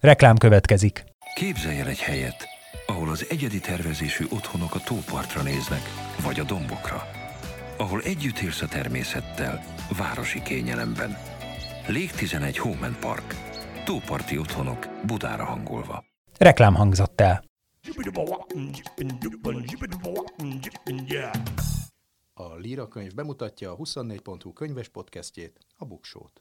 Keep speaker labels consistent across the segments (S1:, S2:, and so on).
S1: Reklám következik.
S2: Képzelj el egy helyet, ahol az egyedi tervezésű otthonok a tópartra néznek, vagy a dombokra. Ahol együtt élsz a természettel, városi kényelemben. Lég 11 Home Park. Tóparti otthonok, Budára hangolva.
S1: Reklám hangzott el.
S3: A Líra könyv bemutatja a 24.hu könyves podcastjét, a Buksót.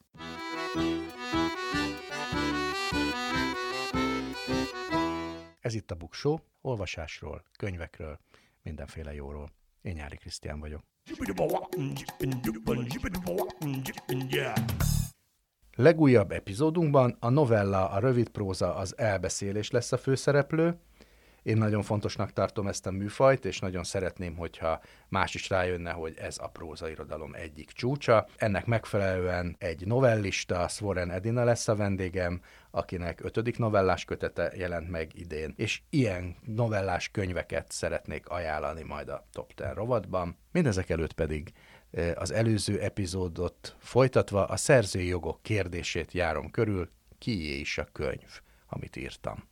S3: Ez itt a Buksó, olvasásról, könyvekről, mindenféle jóról. Én Nyári Krisztián vagyok. Legújabb epizódunkban a novella, a rövid próza, az elbeszélés lesz a főszereplő, én nagyon fontosnak tartom ezt a műfajt, és nagyon szeretném, hogyha más is rájönne, hogy ez a prózairodalom egyik csúcsa. Ennek megfelelően egy novellista, Svoren Edina lesz a vendégem, akinek ötödik novellás kötete jelent meg idén, és ilyen novellás könyveket szeretnék ajánlani majd a Top 10 rovatban. Mindezek előtt pedig eh, az előző epizódot folytatva a szerzői jogok kérdését járom körül, kié is a könyv, amit írtam.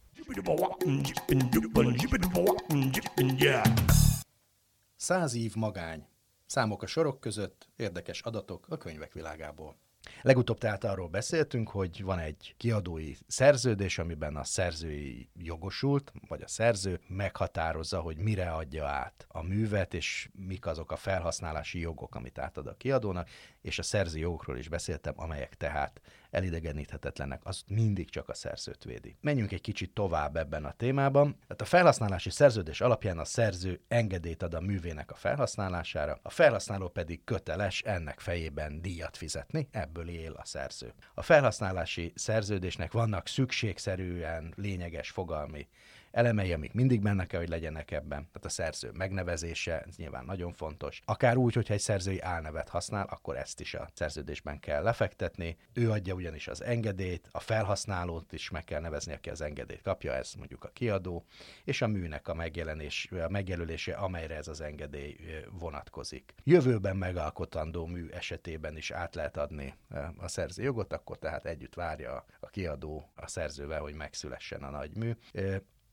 S3: Száz év magány. Számok a sorok között, érdekes adatok a könyvek világából. Legutóbb tehát arról beszéltünk, hogy van egy kiadói szerződés, amiben a szerzői jogosult, vagy a szerző meghatározza, hogy mire adja át a művet, és mik azok a felhasználási jogok, amit átad a kiadónak, és a szerzői jogokról is beszéltem, amelyek tehát elidegeníthetetlenek, az mindig csak a szerzőt védi. Menjünk egy kicsit tovább ebben a témában. Tehát a felhasználási szerződés alapján a szerző engedélyt ad a művének a felhasználására, a felhasználó pedig köteles ennek fejében díjat fizetni, ebből él a szerző. A felhasználási szerződésnek vannak szükségszerűen lényeges fogalmi elemei, amik mindig benne kell, hogy legyenek ebben. Tehát a szerző megnevezése, ez nyilván nagyon fontos. Akár úgy, hogyha egy szerzői álnevet használ, akkor ezt is a szerződésben kell lefektetni. Ő adja ugyanis az engedélyt, a felhasználót is meg kell nevezni, aki az engedélyt kapja, ez mondjuk a kiadó, és a műnek a megjelenés, a megjelölése, amelyre ez az engedély vonatkozik. Jövőben megalkotandó mű esetében is át lehet adni a szerző jogot, akkor tehát együtt várja a kiadó a szerzővel, hogy megszülessen a nagy mű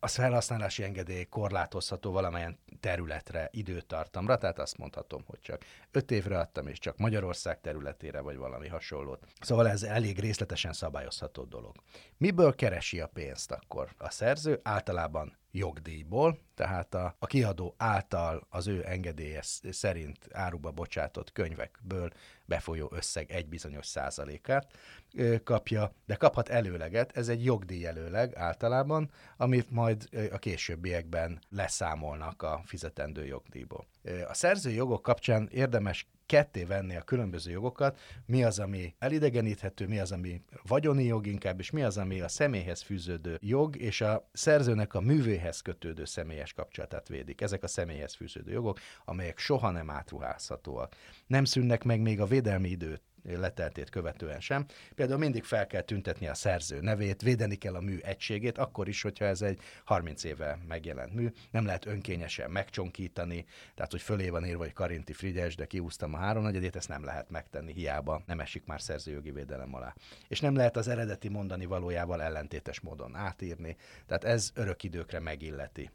S3: a felhasználási engedély korlátozható valamilyen területre, időtartamra, tehát azt mondhatom, hogy csak öt évre adtam, és csak Magyarország területére, vagy valami hasonlót. Szóval ez elég részletesen szabályozható dolog. Miből keresi a pénzt akkor a szerző? Általában jogdíjból, tehát a, a kiadó által az ő engedélye szerint áruba bocsátott könyvekből befolyó összeg egy bizonyos százalékát kapja, de kaphat előleget, ez egy jogdíj előleg általában, amit majd a későbbiekben leszámolnak a fizetendő jogdíjból. A szerzői jogok kapcsán érdemes ketté venni a különböző jogokat, mi az, ami elidegeníthető, mi az, ami vagyoni jog inkább, és mi az, ami a személyhez fűződő jog, és a szerzőnek a művéhez kötődő személyes kapcsolatát védik. Ezek a személyhez fűződő jogok, amelyek soha nem átruházhatóak. Nem szűnnek meg még a védelmi időt leteltét követően sem. Például mindig fel kell tüntetni a szerző nevét, védeni kell a mű egységét, akkor is, hogyha ez egy 30 éve megjelent mű, nem lehet önkényesen megcsonkítani, tehát hogy fölé van írva, hogy Karinti Frigyes, de kiúztam a háromnegyedét, ezt nem lehet megtenni, hiába nem esik már szerzőjogi védelem alá. És nem lehet az eredeti mondani valójával ellentétes módon átírni, tehát ez örök időkre megilleti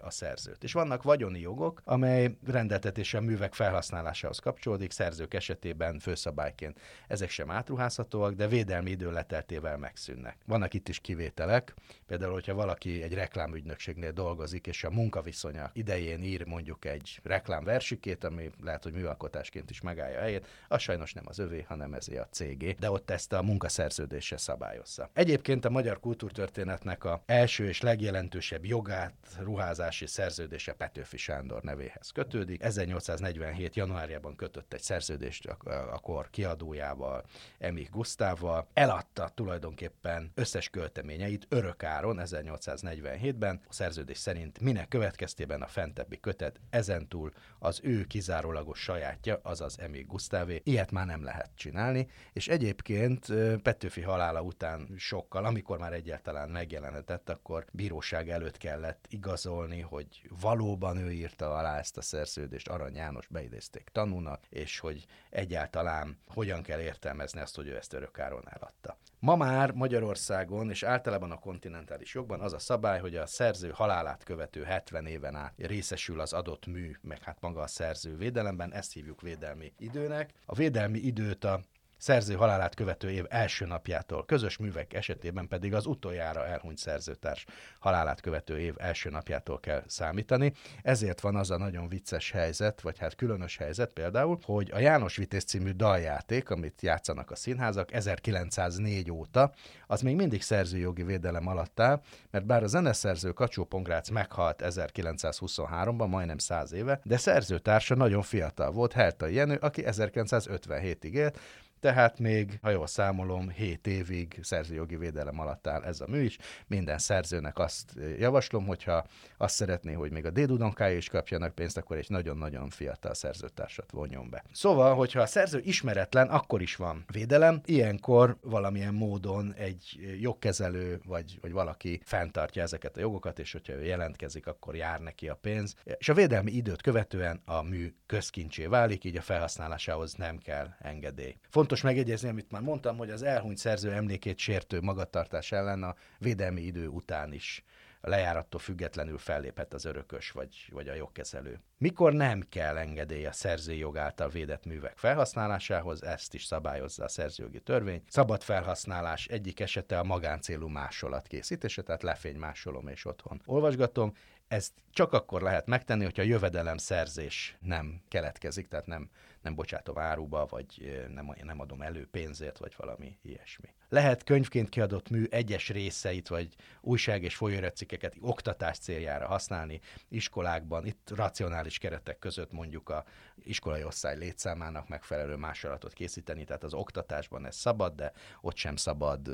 S3: a szerzőt. És vannak vagyoni jogok, amely rendeltetése a művek felhasználásához kapcsolódik, szerzők esetében főszabályként ezek sem átruházhatóak, de védelmi idő leteltével megszűnnek. Vannak itt is kivételek, például, hogyha valaki egy reklámügynökségnél dolgozik, és a munkaviszonya idején ír mondjuk egy reklámversikét, ami lehet, hogy műalkotásként is megállja helyét, az sajnos nem az övé, hanem ezé a cégé, de ott ezt a munkaszerződése szabályozza. Egyébként a magyar kultúrtörténetnek a első és legjelentősebb jogát, ruhá beruházási szerződése Petőfi Sándor nevéhez kötődik. 1847. januárjában kötött egy szerződést akkor kiadójával, Emik Gusztával. Eladta tulajdonképpen összes költeményeit örökáron 1847-ben. A szerződés szerint minek következtében a fentebbi kötet ezentúl az ő kizárólagos sajátja, azaz Emik Gusztávé. Ilyet már nem lehet csinálni, és egyébként Petőfi halála után sokkal, amikor már egyáltalán megjelenhetett, akkor bíróság előtt kellett igazolni igazolni, hogy valóban ő írta alá ezt a szerződést, Arany János beidézték tanúnak, és hogy egyáltalán hogyan kell értelmezni azt, hogy ő ezt örökáron eladta. Ma már Magyarországon és általában a kontinentális jogban az a szabály, hogy a szerző halálát követő 70 éven át részesül az adott mű, meg hát maga a szerző védelemben, ezt hívjuk védelmi időnek. A védelmi időt a szerző halálát követő év első napjától, közös művek esetében pedig az utoljára elhunyt szerzőtárs halálát követő év első napjától kell számítani. Ezért van az a nagyon vicces helyzet, vagy hát különös helyzet például, hogy a János Vitéz című daljáték, amit játszanak a színházak 1904 óta, az még mindig szerzőjogi védelem alatt áll, mert bár a zeneszerző Kacsó Pongrác meghalt 1923-ban, majdnem 100 éve, de szerzőtársa nagyon fiatal volt, Herta Jenő, aki 1957-ig élt, tehát még, ha jól számolom, 7 évig szerzőjogi védelem alatt áll ez a mű is. Minden szerzőnek azt javaslom, hogyha azt szeretné, hogy még a dédudonkája is kapjanak pénzt, akkor egy nagyon-nagyon fiatal szerzőtársat vonjon be. Szóval, hogyha a szerző ismeretlen, akkor is van védelem. Ilyenkor valamilyen módon egy jogkezelő vagy, vagy valaki fenntartja ezeket a jogokat, és hogyha ő jelentkezik, akkor jár neki a pénz. És a védelmi időt követően a mű közkincsé válik, így a felhasználásához nem kell engedély. Fontos fontos megjegyezni, amit már mondtam, hogy az elhunyt szerző emlékét sértő magatartás ellen a védelmi idő után is lejárattól függetlenül felléphet az örökös vagy, vagy a jogkezelő. Mikor nem kell engedély a szerzői jog által védett művek felhasználásához, ezt is szabályozza a szerzőjogi törvény. Szabad felhasználás egyik esete a magáncélú másolat készítése, tehát lefény másolom és otthon olvasgatom. Ezt csak akkor lehet megtenni, hogyha a jövedelem szerzés nem keletkezik, tehát nem nem bocsátom áruba, vagy nem, nem adom elő pénzért, vagy valami ilyesmi. Lehet könyvként kiadott mű egyes részeit, vagy újság és folyóiratcikkeket oktatás céljára használni iskolákban, itt racionális keretek között mondjuk a iskolai osztály létszámának megfelelő másolatot készíteni, tehát az oktatásban ez szabad, de ott sem szabad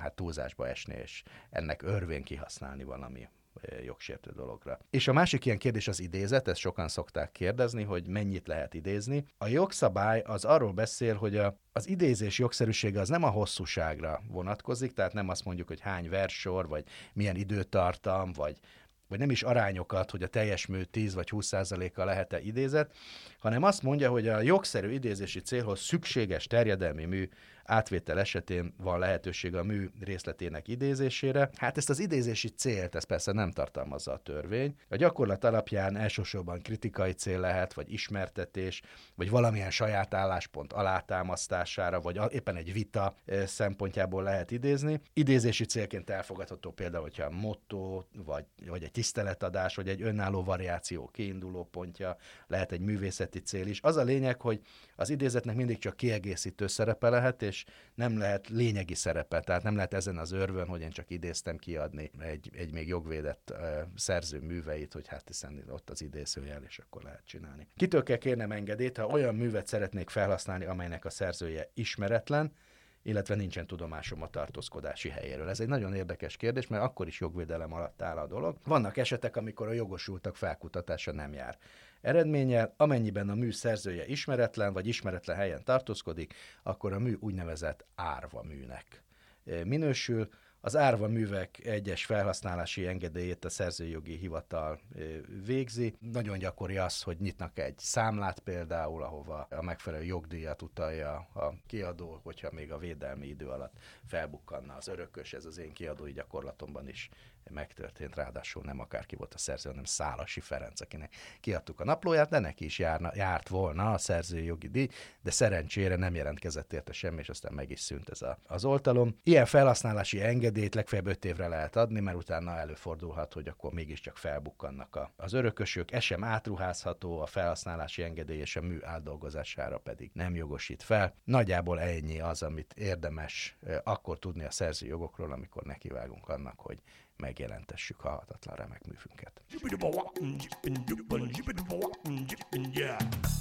S3: hát túlzásba esni, és ennek örvén kihasználni valami jogsértő dologra. És a másik ilyen kérdés az idézet, ezt sokan szokták kérdezni, hogy mennyit lehet idézni. A jogszabály az arról beszél, hogy a, az idézés jogszerűsége az nem a hosszúságra vonatkozik, tehát nem azt mondjuk, hogy hány versor, vagy milyen időtartam, vagy vagy nem is arányokat, hogy a teljes mű 10 vagy 20 a lehet-e idézet, hanem azt mondja, hogy a jogszerű idézési célhoz szükséges terjedelmi mű átvétel esetén van lehetőség a mű részletének idézésére. Hát ezt az idézési célt, ez persze nem tartalmazza a törvény. A gyakorlat alapján elsősorban kritikai cél lehet, vagy ismertetés, vagy valamilyen saját álláspont alátámasztására, vagy éppen egy vita szempontjából lehet idézni. Idézési célként elfogadható például, hogyha motto, vagy, vagy egy tiszteletadás, vagy egy önálló variáció kiinduló pontja, lehet egy művészeti cél is. Az a lényeg, hogy az idézetnek mindig csak kiegészítő szerepe lehet, és nem lehet lényegi szerepe, tehát nem lehet ezen az örvön, hogy én csak idéztem kiadni egy, egy még jogvédett uh, szerző műveit, hogy hát hiszen ott az idézőjel, és akkor lehet csinálni. Kitől kell kérnem engedélyt, ha olyan művet szeretnék felhasználni, amelynek a szerzője ismeretlen, illetve nincsen tudomásom a tartózkodási helyéről. Ez egy nagyon érdekes kérdés, mert akkor is jogvédelem alatt áll a dolog. Vannak esetek, amikor a jogosultak felkutatása nem jár eredménye, amennyiben a mű szerzője ismeretlen vagy ismeretlen helyen tartózkodik, akkor a mű úgynevezett árva műnek minősül. Az árva művek egyes felhasználási engedélyét a szerzőjogi hivatal végzi. Nagyon gyakori az, hogy nyitnak egy számlát például, ahova a megfelelő jogdíjat utalja a kiadó, hogyha még a védelmi idő alatt felbukkanna az örökös, ez az én kiadói gyakorlatomban is megtörtént, ráadásul nem akárki volt a szerző, hanem Szálasi Ferenc, akinek kiadtuk a naplóját, de neki is járna, járt volna a szerzői jogi díj, de szerencsére nem jelentkezett érte semmi, és aztán meg is szűnt ez a, az oltalom. Ilyen felhasználási engedélyt legfeljebb öt évre lehet adni, mert utána előfordulhat, hogy akkor mégiscsak felbukkannak a, az örökösök. Ez sem átruházható, a felhasználási engedély és a mű átdolgozására pedig nem jogosít fel. Nagyjából ennyi az, amit érdemes eh, akkor tudni a szerzői jogokról, amikor nekivágunk annak, hogy megjelentessük a hatatlan remek művünket.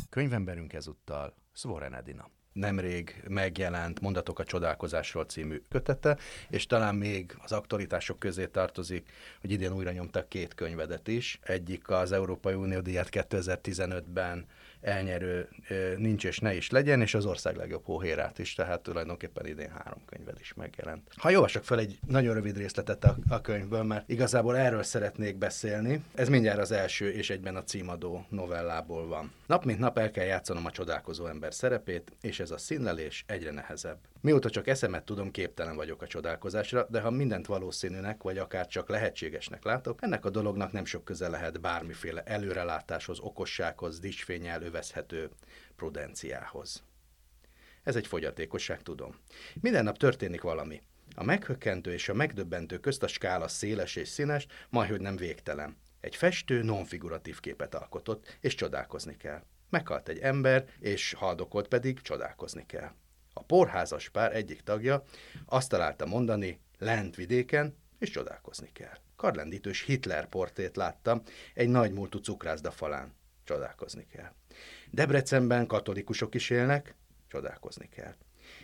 S3: Könyvemberünk ezúttal Svoren Edina nemrég megjelent Mondatok a csodálkozásról című kötete, és talán még az aktualitások közé tartozik, hogy idén újra nyomtak két könyvedet is. Egyik az Európai Unió díjat 2015-ben elnyerő nincs és ne is legyen, és az ország legjobb hóhérát is, tehát tulajdonképpen idén három könyved is megjelent. Ha olvasok fel egy nagyon rövid részletet a, a könyvből, mert igazából erről szeretnék beszélni. Ez mindjárt az első és egyben a címadó novellából van. Nap mint nap el kell játszanom a csodálkozó ember szerepét, és ez a színlelés egyre nehezebb. Mióta csak eszemet tudom, képtelen vagyok a csodálkozásra, de ha mindent valószínűnek, vagy akár csak lehetségesnek látok, ennek a dolognak nem sok köze lehet bármiféle előrelátáshoz, okossághoz, dicsfényel övezhető prudenciához. Ez egy fogyatékosság, tudom. Minden nap történik valami. A meghökkentő és a megdöbbentő közt a skála széles és színes, majdhogy nem végtelen. Egy festő nonfiguratív képet alkotott, és csodálkozni kell. Meghalt egy ember, és haldokolt pedig csodálkozni kell. A porházas pár egyik tagja azt találta mondani, lent vidéken, és csodálkozni kell. Karlendítős Hitler portét láttam egy nagy múltú cukrászda falán. Csodálkozni kell. Debrecenben katolikusok is élnek, csodálkozni kell.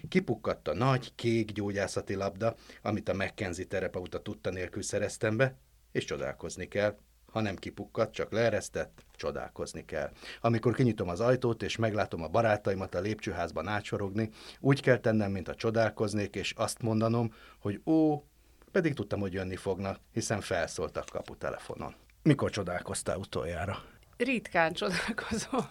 S3: Kipukkadt a nagy, kék gyógyászati labda, amit a Mackenzie terepauta tudta nélkül szereztem be, és csodálkozni kell, ha nem kipukkadt, csak leeresztett, csodálkozni kell. Amikor kinyitom az ajtót, és meglátom a barátaimat a lépcsőházban átsorogni, úgy kell tennem, mint a csodálkoznék, és azt mondanom, hogy ó, pedig tudtam, hogy jönni fognak, hiszen felszóltak kaputelefonon. Mikor csodálkoztál utoljára?
S4: Ritkán csodálkozom.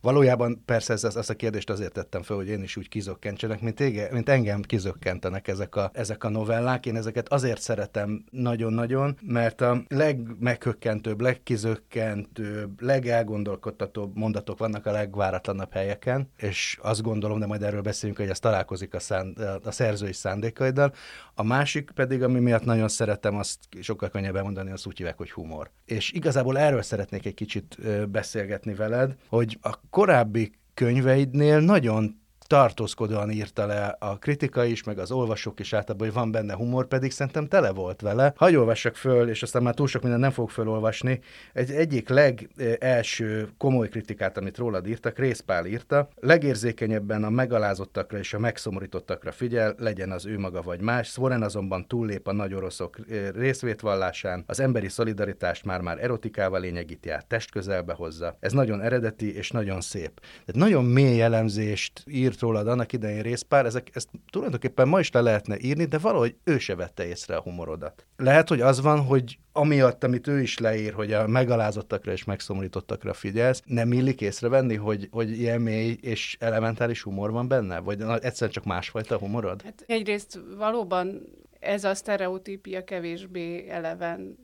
S3: Valójában persze ezt, ezt a kérdést azért tettem fel, hogy én is úgy kizökkentsenek, mint, ége, mint engem kizökkentenek ezek a, ezek a novellák. Én ezeket azért szeretem nagyon-nagyon, mert a legmeghökkentőbb, legkizökkentőbb, legelgondolkodtatóbb mondatok vannak a legváratlanabb helyeken, és azt gondolom, de majd erről beszélünk, hogy ez találkozik a, szán, a szerzői szándékaiddal. A másik pedig, ami miatt nagyon szeretem, azt sokkal könnyebb mondani, azt úgy hívják, hogy humor. És igazából erről szeretnék egy kicsit beszélgetni veled, hogy a korábbi könyveidnél nagyon tartózkodóan írta le a kritika is, meg az olvasók is általában, hogy van benne humor, pedig szerintem tele volt vele. Hagy olvassak föl, és aztán már túl sok minden nem fog fölolvasni. Egy egyik legelső komoly kritikát, amit rólad írtak, Részpál írta. Legérzékenyebben a megalázottakra és a megszomorítottakra figyel, legyen az ő maga vagy más. Svoren azonban túllép a nagy oroszok részvétvallásán, az emberi szolidaritást már-már erotikával lényegíti át, testközelbe hozza. Ez nagyon eredeti és nagyon szép. Tehát nagyon mély elemzést írt rólad annak idején részpár, ezek, ezt tulajdonképpen ma is le lehetne írni, de valahogy ő se vette észre a humorodat. Lehet, hogy az van, hogy amiatt, amit ő is leír, hogy a megalázottakra és megszomorítottakra figyelsz, nem illik észrevenni, hogy, hogy ilyen mély és elementáris humor van benne? Vagy egyszerűen csak másfajta humorod?
S4: Hát egyrészt valóban ez a sztereotípia kevésbé eleven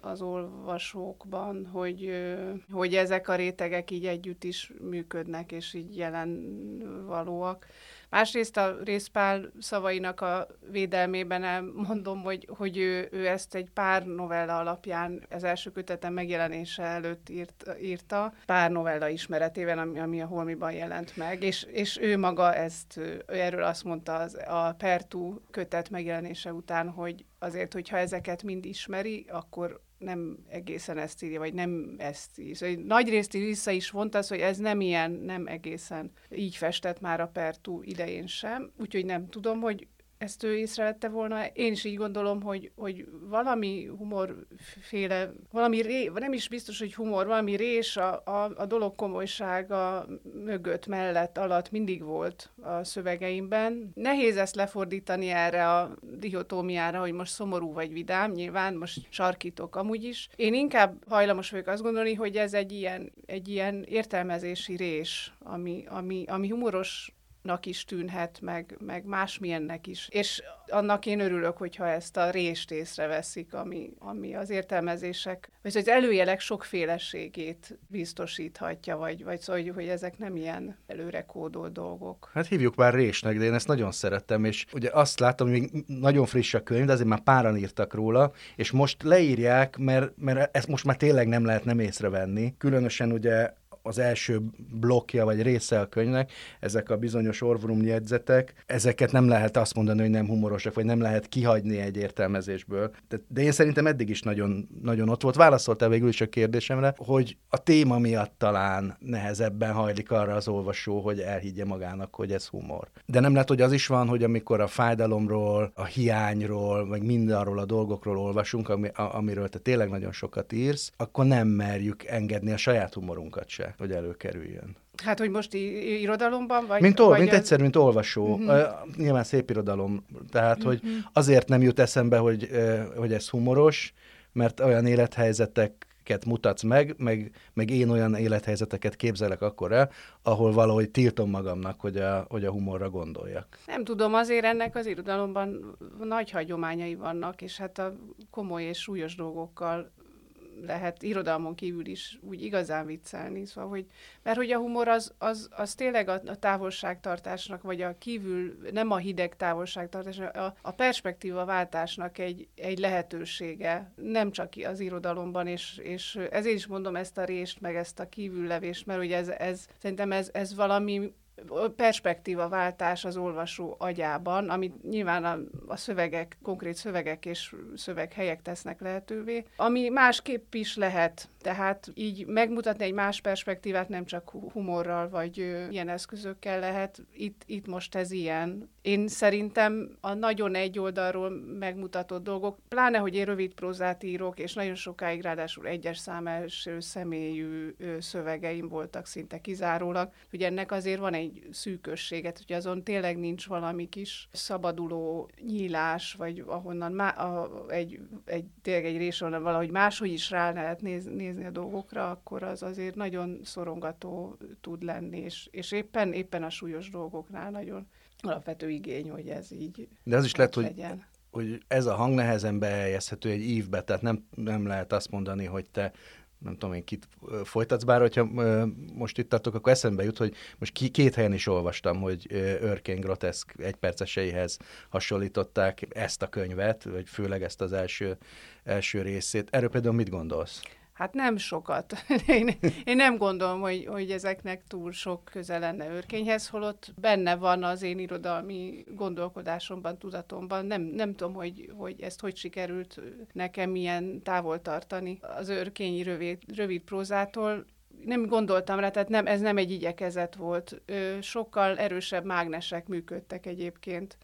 S4: az olvasókban, hogy, hogy ezek a rétegek így együtt is működnek, és így jelen valóak. Másrészt a részpál szavainak a védelmében mondom, hogy, hogy ő, ő ezt egy pár novella alapján az első köteten megjelenése előtt írt, írta, pár novella ismeretében, ami, ami a Holmiban jelent meg, és, és ő maga ezt, ő erről azt mondta az, a Pertu kötet megjelenése után, hogy azért, hogyha ezeket mind ismeri, akkor nem egészen ezt írja, vagy nem ezt írja. Szóval nagy részt vissza is vont az, hogy ez nem ilyen, nem egészen így festett már a Pertu idején sem, úgyhogy nem tudom, hogy ezt ő észrevette volna. Én is így gondolom, hogy, hogy valami humorféle, valami ré, nem is biztos, hogy humor, valami rés a, a, a dolog komolysága mögött, mellett, alatt mindig volt a szövegeimben. Nehéz ezt lefordítani erre a dihotómiára, hogy most szomorú vagy vidám, nyilván most sarkítok amúgy is. Én inkább hajlamos vagyok azt gondolni, hogy ez egy ilyen, egy ilyen értelmezési rés, ami, ami, ami humoros nak is tűnhet, meg, meg másmilyennek is. És annak én örülök, hogyha ezt a rést észreveszik, ami, ami az értelmezések, vagy az előjelek sokféleségét biztosíthatja, vagy, vagy szóval, hogy, hogy ezek nem ilyen előre kódolt dolgok.
S3: Hát hívjuk már résnek, de én ezt nagyon szerettem, és ugye azt látom, hogy még nagyon friss a könyv, de azért már páran írtak róla, és most leírják, mert, mert ezt most már tényleg nem lehet nem észrevenni. Különösen ugye az első blokja vagy része a könyvnek, ezek a bizonyos orvrum jegyzetek, ezeket nem lehet azt mondani, hogy nem humorosak, vagy nem lehet kihagyni egy értelmezésből. De, de én szerintem eddig is nagyon, nagyon ott volt. Válaszoltál végül is a kérdésemre, hogy a téma miatt talán nehezebben hajlik arra az olvasó, hogy elhiggye magának, hogy ez humor. De nem lehet, hogy az is van, hogy amikor a fájdalomról, a hiányról, meg mindarról a dolgokról olvasunk, ami, amiről te tényleg nagyon sokat írsz, akkor nem merjük engedni a saját humorunkat se hogy előkerüljön.
S4: Hát, hogy most irodalomban? Vagy,
S3: mint, ol,
S4: vagy
S3: mint az... egyszer, mint olvasó. Uh-huh. Uh, nyilván szép irodalom. Tehát, uh-huh. hogy mhm. azért nem jut eszembe, hogy, uh, hogy ez humoros, mert olyan élethelyzetek élethelyzeteket mutatsz meg, meg, meg én olyan élethelyzeteket képzelek akkor el, ahol valahogy tiltom magamnak, hogy a, hogy a humorra gondoljak.
S4: Nem tudom, azért ennek az irodalomban nagy hagyományai vannak, és hát a komoly és súlyos dolgokkal lehet irodalmon kívül is úgy igazán viccelni, szóval, hogy, mert hogy a humor az, az, az tényleg a, a távolságtartásnak, vagy a kívül, nem a hideg távolságtartásnak, a, a perspektíva váltásnak egy, egy lehetősége, nem csak az irodalomban, és, és ezért is mondom ezt a rést, meg ezt a kívüllevést, mert ugye ez, ez szerintem ez, ez valami perspektíva váltás az olvasó agyában, amit nyilván a, a szövegek, konkrét szövegek és szöveghelyek tesznek lehetővé, ami másképp is lehet. Tehát így megmutatni egy más perspektívát nem csak humorral vagy ö, ilyen eszközökkel lehet. Itt, itt most ez ilyen. Én szerintem a nagyon egy oldalról megmutatott dolgok, pláne, hogy én rövid prózát írok, és nagyon sokáig ráadásul egyes szám első személyű szövegeim voltak szinte kizárólag. Ugye ennek azért van egy szűkösséget, hogy azon tényleg nincs valami kis szabaduló nyílás, vagy ahonnan má, a, egy, egy, tényleg egy rés, onnan valahogy máshogy is rá lehet néz, nézni a dolgokra, akkor az azért nagyon szorongató tud lenni, és, és éppen, éppen a súlyos dolgoknál nagyon alapvető igény, hogy ez így
S3: De az is lehet, hogy hogy ez a hang nehezen beeljeszthető egy ívbe, tehát nem, nem lehet azt mondani, hogy te nem tudom én kit folytatsz, bár hogyha most itt tartok, akkor eszembe jut, hogy most két helyen is olvastam, hogy Örkén groteszk egyperceseihez hasonlították ezt a könyvet, vagy főleg ezt az első, első részét. Erről például mit gondolsz?
S4: Hát nem sokat. Én, én nem gondolom, hogy, hogy ezeknek túl sok köze lenne őrkényhez, holott benne van az én irodalmi gondolkodásomban, tudatomban. Nem, nem tudom, hogy, hogy ezt hogy sikerült nekem ilyen távol tartani az őrkényi rövid, rövid prózától nem gondoltam rá, tehát nem, ez nem egy igyekezet volt. Sokkal erősebb mágnesek működtek egyébként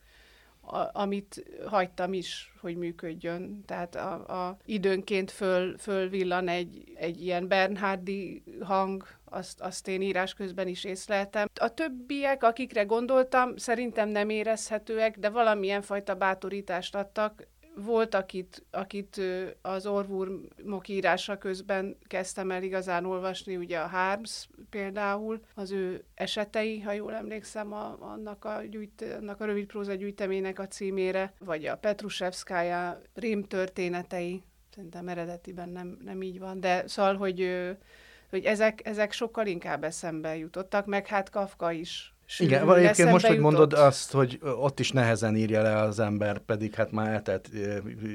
S4: a, amit hagytam is, hogy működjön. Tehát a, a időnként föl, fölvillan egy, egy ilyen Bernhardi hang, azt, azt én írás közben is észleltem. A többiek, akikre gondoltam, szerintem nem érezhetőek, de valamilyen fajta bátorítást adtak volt, akit, akit az orvúrmok írása közben kezdtem el igazán olvasni, ugye a Harms például, az ő esetei, ha jól emlékszem, a, annak, a gyűjt, annak a rövid próza gyűjtemének a címére, vagy a Petrusevskája Rém történetei, szerintem eredetiben nem, nem így van, de szóval, hogy, hogy ezek, ezek sokkal inkább eszembe jutottak, meg hát Kafka is
S3: igen, egyébként most, hogy mondod azt, hogy ott is nehezen írja le az ember, pedig hát már eltelt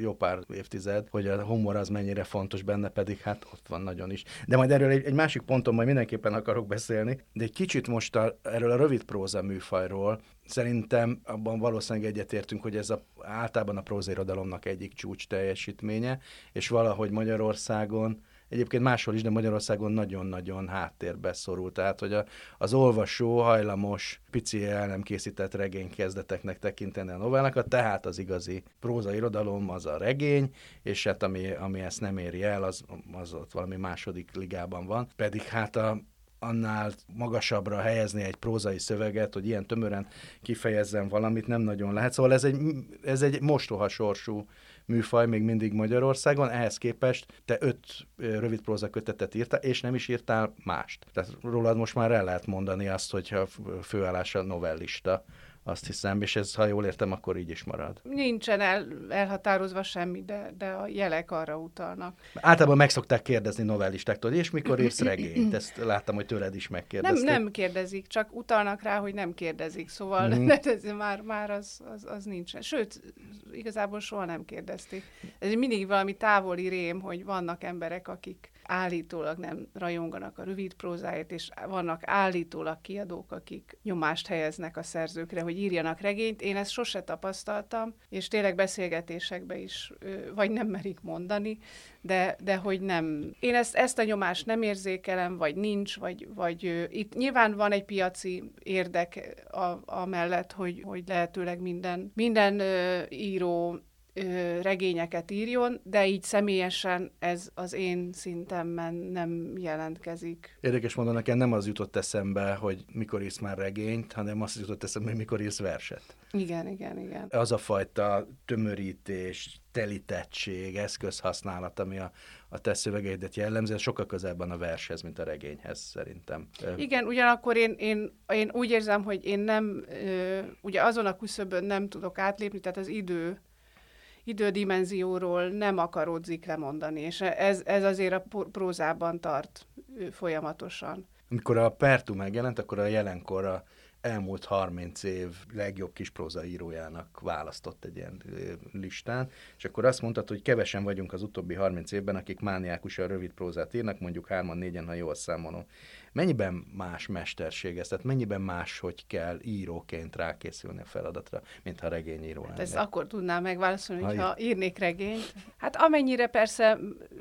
S3: jó pár évtized, hogy a humor az mennyire fontos benne, pedig hát ott van nagyon is. De majd erről egy, egy másik ponton majd mindenképpen akarok beszélni, de egy kicsit most a, erről a rövid próza műfajról, szerintem abban valószínűleg egyetértünk, hogy ez a, általában a prózairodalomnak egyik csúcs teljesítménye, és valahogy Magyarországon Egyébként máshol is, de Magyarországon nagyon-nagyon háttérbe szorult. Tehát, hogy a, az olvasó hajlamos, pici el nem készített regény kezdeteknek tekinteni a novellákat, tehát az igazi próza irodalom az a regény, és hát ami, ami ezt nem éri el, az, az ott valami második ligában van. Pedig hát a, annál magasabbra helyezni egy prózai szöveget, hogy ilyen tömören kifejezzen valamit, nem nagyon lehet. Szóval ez egy, ez egy mostoha sorsú műfaj még mindig Magyarországon, ehhez képest te öt rövid próza kötetet írtál, és nem is írtál mást. Tehát rólad most már el lehet mondani azt, hogyha főállása novellista azt hiszem, és ez, ha jól értem, akkor így is marad.
S4: Nincsen el, elhatározva semmi, de, de a jelek arra utalnak.
S3: Általában meg szokták kérdezni novellistáktól, és mikor írsz regényt? Ezt láttam, hogy tőled is megkérdezték.
S4: Nem, nem kérdezik, csak utalnak rá, hogy nem kérdezik, szóval mm. ez már, már az, az, az nincsen. Sőt, igazából soha nem kérdezték. Ez mindig valami távoli rém, hogy vannak emberek, akik állítólag nem rajonganak a rövid prózáért, és vannak állítólag kiadók, akik nyomást helyeznek a szerzőkre, hogy írjanak regényt. Én ezt sose tapasztaltam, és tényleg beszélgetésekbe is vagy nem merik mondani, de, de hogy nem. Én ezt, ezt a nyomást nem érzékelem, vagy nincs, vagy, vagy itt nyilván van egy piaci érdek a, a mellett, hogy, hogy lehetőleg minden, minden író ö, regényeket írjon, de így személyesen ez az én szintemben nem jelentkezik.
S3: Érdekes mondom, nekem nem az jutott eszembe, hogy mikor írsz már regényt, hanem az jutott eszembe, hogy mikor írsz verset.
S4: Igen, igen, igen.
S3: Az a fajta tömörítés, telítettség, eszközhasználat, ami a, a te szövegeidet jellemzi, ez sokkal közelebb van a vershez, mint a regényhez szerintem.
S4: Igen, ugyanakkor én, én, én úgy érzem, hogy én nem, ugye azon a küszöbön nem tudok átlépni, tehát az idő idődimenzióról nem akaródzik lemondani, és ez, ez azért a prózában tart folyamatosan.
S3: Amikor a Pertu megjelent, akkor a jelenkorra elmúlt 30 év legjobb kispróza írójának választott egy ilyen listán, és akkor azt mondtad, hogy kevesen vagyunk az utóbbi 30 évben, akik mániákusan rövid prózát írnak, mondjuk hárman, négyen, ha jól számolom. Mennyiben más mesterség ez? Tehát mennyiben más, hogy kell íróként rákészülni a feladatra, mint ha regényíró hát
S4: lenne? Ezt akkor tudnám megválaszolni, ha hogyha írnék regényt. Hát amennyire persze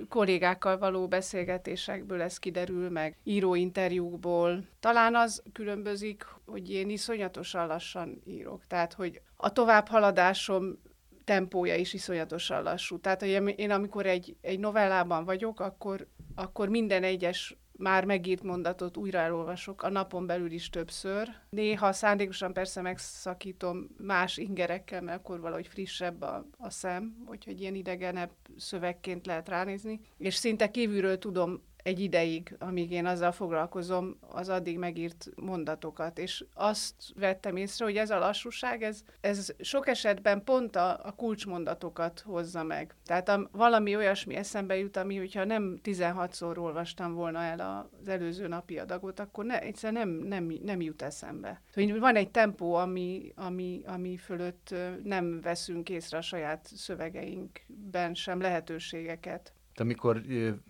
S4: kollégákkal való beszélgetésekből ez kiderül, meg íróinterjúkból. Talán az különbözik, hogy én iszonyatosan lassan írok. Tehát, hogy a továbbbhaladásom tempója is iszonyatosan lassú. Tehát, hogy én amikor egy, egy novellában vagyok, akkor, akkor minden egyes már megírt mondatot újra elolvasok, a napon belül is többször. Néha szándékosan persze megszakítom más ingerekkel, mert akkor valahogy frissebb a, a szem, hogy ilyen idegenebb szövegként lehet ránézni. És szinte kívülről tudom egy ideig, amíg én azzal foglalkozom, az addig megírt mondatokat. És azt vettem észre, hogy ez a lassúság, ez, ez sok esetben pont a, a kulcsmondatokat hozza meg. Tehát a, valami olyasmi eszembe jut, ami, hogyha nem 16-szor olvastam volna el az előző napi adagot, akkor ne, egyszerűen nem, nem, nem jut eszembe. Hogy van egy tempó, ami, ami, ami fölött nem veszünk észre a saját szövegeinkben sem lehetőségeket.
S3: Te amikor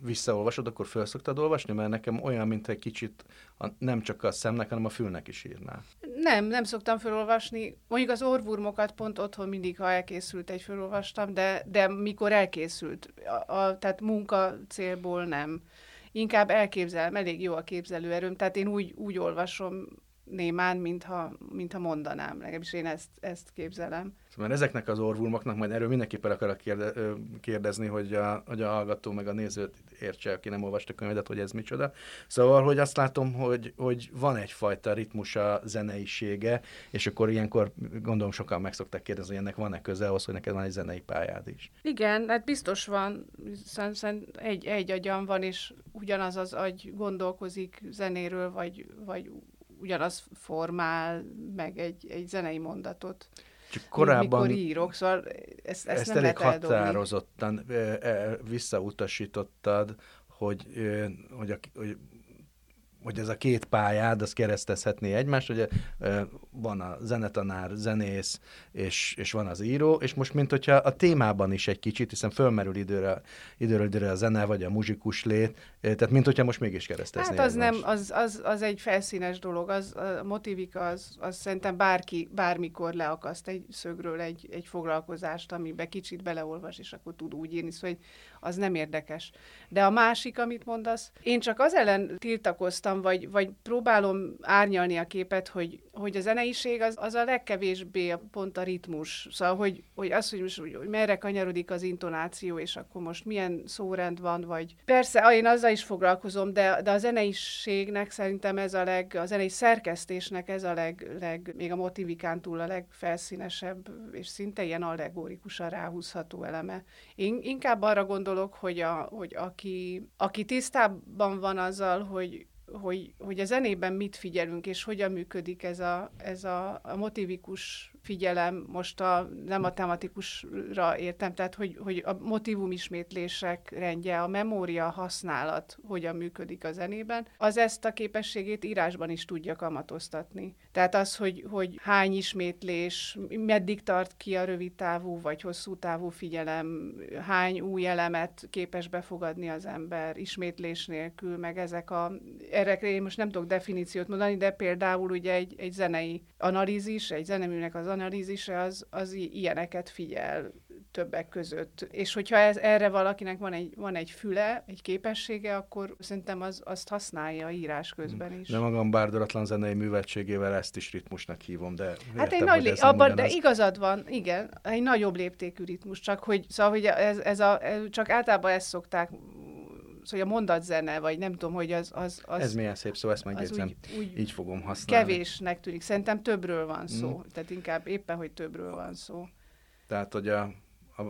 S3: visszaolvasod, akkor föl szoktad olvasni? Mert nekem olyan, mint egy kicsit a, nem csak a szemnek, hanem a fülnek is írnál.
S4: Nem, nem szoktam felolvasni. Mondjuk az orvurmokat pont otthon mindig, ha elkészült, egy felolvastam, de, de mikor elkészült, a, a, tehát munka célból nem. Inkább elképzelem, elég jó a képzelőerőm, tehát én úgy, úgy olvasom némán, mintha, mintha mondanám, legalábbis én ezt, ezt képzelem.
S3: Szóval ezeknek az orvulmaknak majd erről mindenképpen akarok kérde, kérdezni, hogy a, hogy a hallgató meg a nézőt értse, aki nem olvasta a könyvedet, hogy ez micsoda. Szóval, hogy azt látom, hogy, hogy van egyfajta ritmus a zeneisége, és akkor ilyenkor gondolom sokan meg szokták kérdezni, hogy ennek van-e köze ahhoz, hogy neked van egy zenei pályád is.
S4: Igen, hát biztos van, hiszen egy, egy agyam van, és ugyanaz az agy gondolkozik zenéről, vagy, vagy ugyanaz formál meg egy, egy zenei mondatot.
S3: Csak korábban
S4: mikor írok, szóval ezt, ezt,
S3: ezt
S4: nem
S3: elég
S4: lehet
S3: határozottan e, e, visszautasítottad, hogy, hogy, a, hogy hogy ez a két pályád, az keresztezhetné egymást, ugye van a zenetanár, zenész, és, és van az író, és most mint hogyha a témában is egy kicsit, hiszen fölmerül időre, időről időre a zene, vagy a muzsikus lét, tehát mint hogyha most mégis keresztezni
S4: Hát az egymást. nem, az, az, az egy felszínes dolog, az, a motivika, az, az szerintem bárki, bármikor leakaszt egy szögről egy, egy foglalkozást, amiben kicsit beleolvas, és akkor tud úgy írni, szóval az nem érdekes. De a másik, amit mondasz, én csak az ellen tiltakoztam, vagy, vagy próbálom árnyalni a képet, hogy, hogy a zeneiség az, az a legkevésbé pont a ritmus. Szóval, hogy, hogy az, hogy, most, hogy, merre kanyarodik az intonáció, és akkor most milyen szórend van, vagy... Persze, én azzal is foglalkozom, de, de a zeneiségnek szerintem ez a leg, a zenei szerkesztésnek ez a leg, leg még a motivikán túl a legfelszínesebb, és szinte ilyen allegórikusan ráhúzható eleme. Én inkább arra gondolok, hogy, a, hogy aki, aki tisztában van azzal, hogy hogy, hogy a zenében mit figyelünk, és hogyan működik ez a, ez a, a motivikus figyelem, most a, nem a tematikusra értem, tehát hogy, hogy a motivum ismétlések rendje, a memória használat hogyan működik a zenében, az ezt a képességét írásban is tudja kamatoztatni. Tehát az, hogy, hogy hány ismétlés, meddig tart ki a rövid távú vagy hosszú távú figyelem, hány új elemet képes befogadni az ember ismétlés nélkül, meg ezek a, erre én most nem tudok definíciót mondani, de például ugye egy, egy zenei analízis, egy zeneműnek az analízise az, az ilyeneket figyel többek között. És hogyha ez, erre valakinek van egy, van egy füle, egy képessége, akkor szerintem az, azt használja írás közben is.
S3: De magam bárdolatlan zenei műveltségével ezt is ritmusnak hívom, de
S4: Hát egy
S3: értem,
S4: nagy,
S3: hogy ez
S4: lé- abban, de igazad van, igen, egy nagyobb léptékű ritmus, csak hogy, szóval, hogy ez, ez a, ez, csak általában ezt szokták, szóval a mondatzene, vagy nem tudom, hogy az, az, az,
S3: Ez milyen szép szó, ezt megjegyzem.
S4: úgy, úgy
S3: Így fogom használni.
S4: kevésnek tűnik. Szerintem többről van szó.
S3: Mm.
S4: Tehát inkább éppen, hogy többről van szó.
S3: Tehát, hogy a, a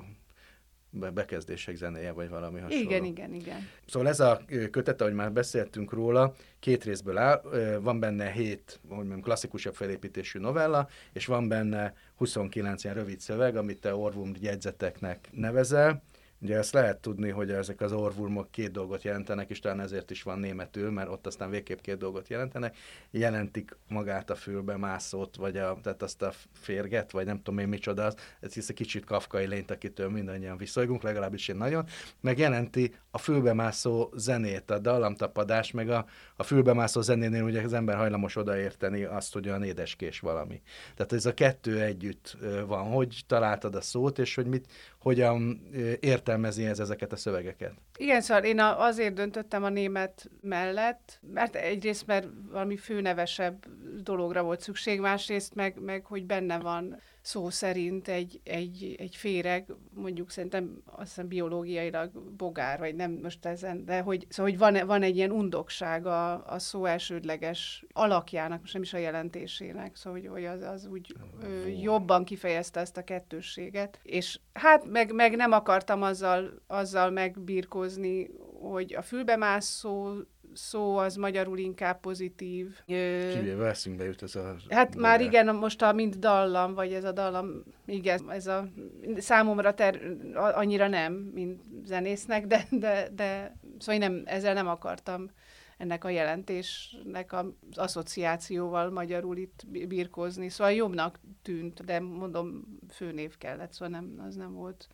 S3: be- bekezdések zenéje, vagy valami hasonló.
S4: Igen, igen, igen.
S3: Szóval ez a kötet, ahogy már beszéltünk róla, két részből áll, van benne hét, hogy mondjam, klasszikusabb felépítésű novella, és van benne 29 ilyen rövid szöveg, amit te orvum jegyzeteknek nevezel. Ugye ezt lehet tudni, hogy ezek az orvumok két dolgot jelentenek, és talán ezért is van németül, mert ott aztán végképp két dolgot jelentenek. Jelentik magát a fülbe mászót, vagy a, tehát azt a férget, vagy nem tudom én micsoda az, ez hisz egy kicsit kafkai lényt, akitől mindannyian viszolygunk, legalábbis én nagyon, meg jelenti a fülbemászó zenét, a dallamtapadás, meg a, a fülbemászó zenénél ugye az ember hajlamos odaérteni azt, hogy olyan édeskés valami. Tehát ez a kettő együtt van. Hogy találtad a szót, és hogy mit, hogyan értelmezi ez ezeket a szövegeket?
S4: Igen, szóval én azért döntöttem a német mellett, mert egyrészt, mert valami főnevesebb dologra volt szükség, másrészt meg, meg hogy benne van szó szerint egy, egy, egy féreg, mondjuk szerintem azt hiszem biológiailag bogár, vagy nem most ezen, de hogy, szóval, hogy van, van egy ilyen undokság a, a szó elsődleges alakjának, most nem is a jelentésének, szóval hogy, hogy az, az úgy ö, jobban kifejezte ezt a kettősséget, és hát meg, meg nem akartam azzal, azzal megbírkozni, hogy a fülbemászó szó az magyarul inkább pozitív.
S3: Kivéve eszünkbe jut ez a...
S4: Hát
S3: bogár.
S4: már igen, most a mint dallam, vagy ez a dallam, igen, ez a számomra ter, annyira nem, mint zenésznek, de, de, de szóval én nem, ezzel nem akartam ennek a jelentésnek az asszociációval magyarul itt bi- birkózni. Szóval jobbnak tűnt, de mondom, főnév kellett, szóval nem, az nem volt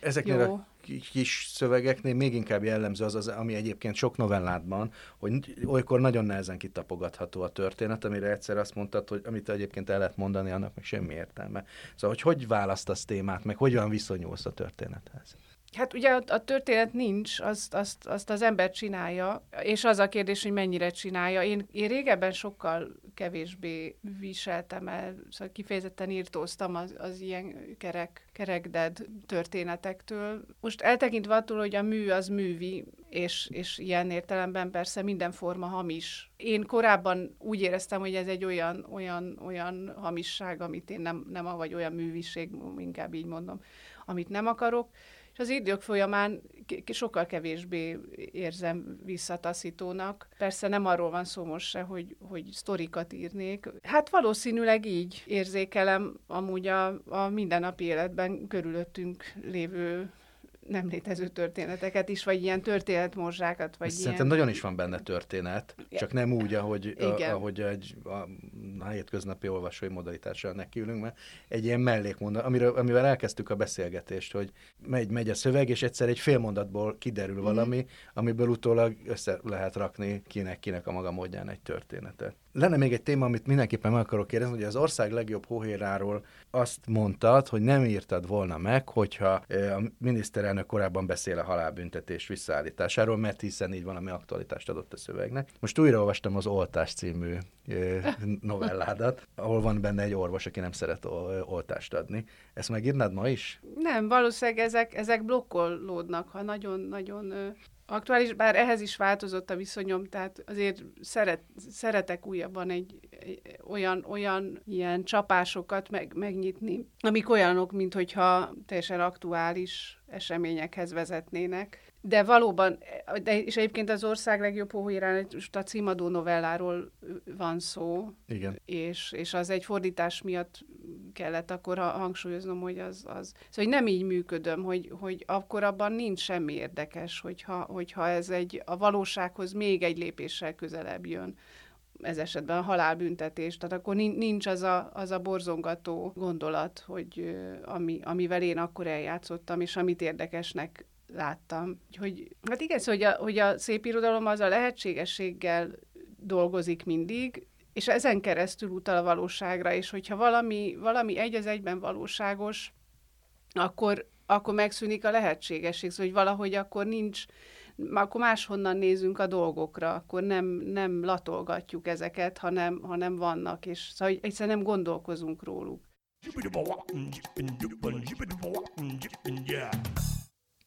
S3: Ezeknél
S4: jó.
S3: a ki- kis szövegeknél még inkább jellemző az, az, ami egyébként sok novelládban, hogy olykor nagyon nehezen kitapogatható a történet, amire egyszer azt mondtad, hogy amit egyébként el lehet mondani, annak meg semmi értelme. Szóval, hogy hogy választasz témát, meg hogyan viszonyulsz a történethez?
S4: Hát ugye a, a történet nincs, azt, azt, azt az ember csinálja, és az a kérdés, hogy mennyire csinálja. Én, én régebben sokkal kevésbé viseltem el, szóval kifejezetten írtóztam az, az ilyen kerek, kerekded történetektől. Most eltekintve attól, hogy a mű az művi, és, és ilyen értelemben persze minden forma hamis. Én korábban úgy éreztem, hogy ez egy olyan, olyan, olyan hamisság, amit én nem, nem, vagy olyan műviség, inkább így mondom, amit nem akarok, és az idők folyamán sokkal kevésbé érzem visszataszítónak. Persze nem arról van szó most se, hogy, hogy sztorikat írnék. Hát valószínűleg így érzékelem amúgy a, a mindennapi életben körülöttünk lévő nem létező történeteket is, vagy ilyen történetmorzsákat, vagy
S3: Szerintem
S4: ilyen...
S3: nagyon is van benne történet, csak nem úgy, ahogy,
S4: Igen.
S3: ahogy egy a, a hétköznapi olvasói modalitással nekiülünk, mert egy ilyen mellékmondat, amiről, amivel elkezdtük a beszélgetést, hogy megy, megy a szöveg, és egyszer egy fél mondatból kiderül valami, amiből utólag össze lehet rakni kinek-kinek a maga módján egy történetet. Lenne még egy téma, amit mindenképpen meg akarok kérdezni, hogy az ország legjobb hóhéráról azt mondtad, hogy nem írtad volna meg, hogyha a miniszterelnök korábban beszél a halálbüntetés visszaállításáról, mert hiszen így valami aktualitást adott a szövegnek. Most újraolvastam az Oltás című novelládat, ahol van benne egy orvos, aki nem szeret ol- oltást adni. Ezt megírnád ma is?
S4: Nem, valószínűleg ezek, ezek blokkolódnak, ha nagyon-nagyon aktuális, bár ehhez is változott a viszonyom, tehát azért szeret, szeretek újabban egy, egy olyan, olyan ilyen csapásokat meg, megnyitni, amik olyanok, mint hogyha teljesen aktuális eseményekhez vezetnének. De valóban, de, és egyébként az ország legjobb hóhírán, most a címadó novelláról van szó,
S3: Igen.
S4: és, és az egy fordítás miatt kellett akkor ha- hangsúlyoznom, hogy az, az szóval hogy nem így működöm, hogy, hogy akkor abban nincs semmi érdekes, hogyha, hogyha ez egy a valósághoz még egy lépéssel közelebb jön ez esetben a halálbüntetés, tehát akkor nin- nincs az a, az a borzongató gondolat, hogy ami, amivel én akkor eljátszottam, és amit érdekesnek láttam. Hogy, hát igen, szóval, hogy a, hogy a szép irodalom az a lehetségességgel dolgozik mindig, és ezen keresztül utal a valóságra, és hogyha valami, valami egy az egyben valóságos, akkor, akkor megszűnik a lehetségesség, szóval hogy valahogy akkor nincs, akkor máshonnan nézünk a dolgokra, akkor nem, nem latolgatjuk ezeket, hanem, hanem vannak, és szóval egyszerűen nem gondolkozunk róluk.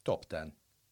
S3: Top 10.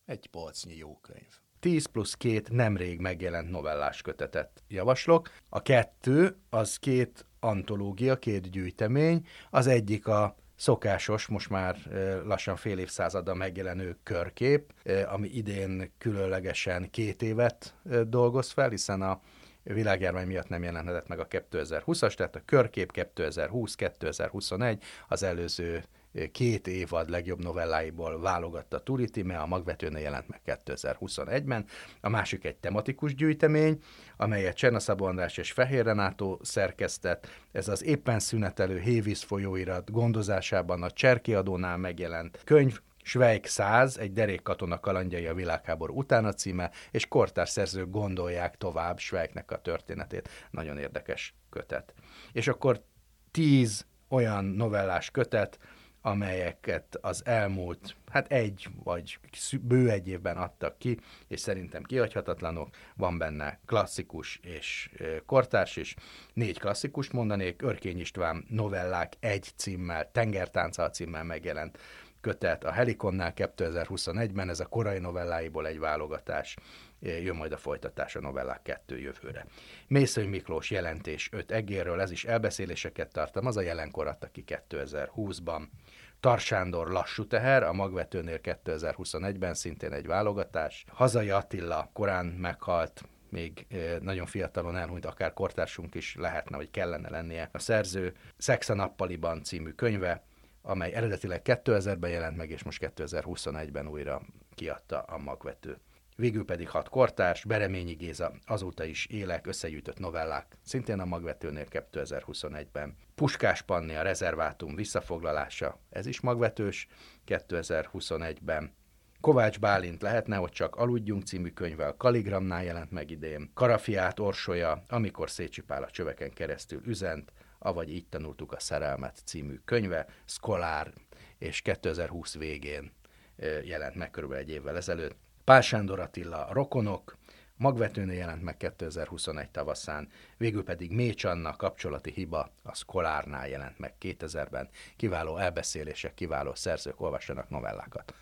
S3: Egy polcnyi jó könyv. 10 plusz két nemrég megjelent novellás kötetet javaslok. A kettő az két antológia, két gyűjtemény. Az egyik a szokásos, most már lassan fél évszázada megjelenő körkép, ami idén különlegesen két évet dolgoz fel, hiszen a világjárvány miatt nem jelenhetett meg a 2020-as, tehát a körkép 2020-2021, az előző két évad legjobb novelláiból válogatta Tulitime, a magvetőnél jelent meg 2021-ben. A másik egy tematikus gyűjtemény, amelyet Cserna Szabó András és Fehér Renátó szerkesztett. Ez az éppen szünetelő Hévíz folyóirat gondozásában a Cserki adónál megjelent könyv, Svejk 100, egy derék katona kalandjai a világháború utána címe, és kortárs szerzők gondolják tovább Svejknek a történetét. Nagyon érdekes kötet. És akkor tíz olyan novellás kötet, amelyeket az elmúlt, hát egy vagy bő egy évben adtak ki, és szerintem kihagyhatatlanok. Van benne klasszikus és kortárs is. Négy klasszikust mondanék, Örkény István novellák egy címmel, Tengertánca címmel megjelent kötet a Helikonnál 2021-ben, ez a korai novelláiból egy válogatás, jön majd a folytatás a novellák kettő jövőre. Mészőny Miklós jelentés 5 egérről, ez is elbeszéléseket tartam, az a jelenkor adta ki 2020-ban. Tarsándor lassú teher, a magvetőnél 2021-ben szintén egy válogatás. Hazai Attila korán meghalt, még nagyon fiatalon elhunyt, akár kortársunk is lehetne, vagy kellene lennie. A szerző Szex a nappaliban című könyve, amely eredetileg 2000-ben jelent meg, és most 2021-ben újra kiadta a magvető. Végül pedig hat kortárs, Bereményi Géza, azóta is élek, összegyűjtött novellák, szintén a magvetőnél 2021-ben. Puskás Panni, a rezervátum visszafoglalása, ez is magvetős, 2021-ben. Kovács Bálint lehetne, hogy csak Aludjunk című könyvvel Kaligramnál jelent meg idén. Karafiát Orsolya, amikor Szécsi Pál a csöveken keresztül üzent, avagy így tanultuk a szerelmet című könyve, Szkolár, és 2020 végén jelent meg körülbelül egy évvel ezelőtt. Pál Sándor Attila, Rokonok, Magvetőnél jelent meg 2021 tavaszán, végül pedig Mécs Anna kapcsolati hiba a Szkolárnál jelent meg 2000-ben. Kiváló elbeszélések, kiváló szerzők olvassanak novellákat.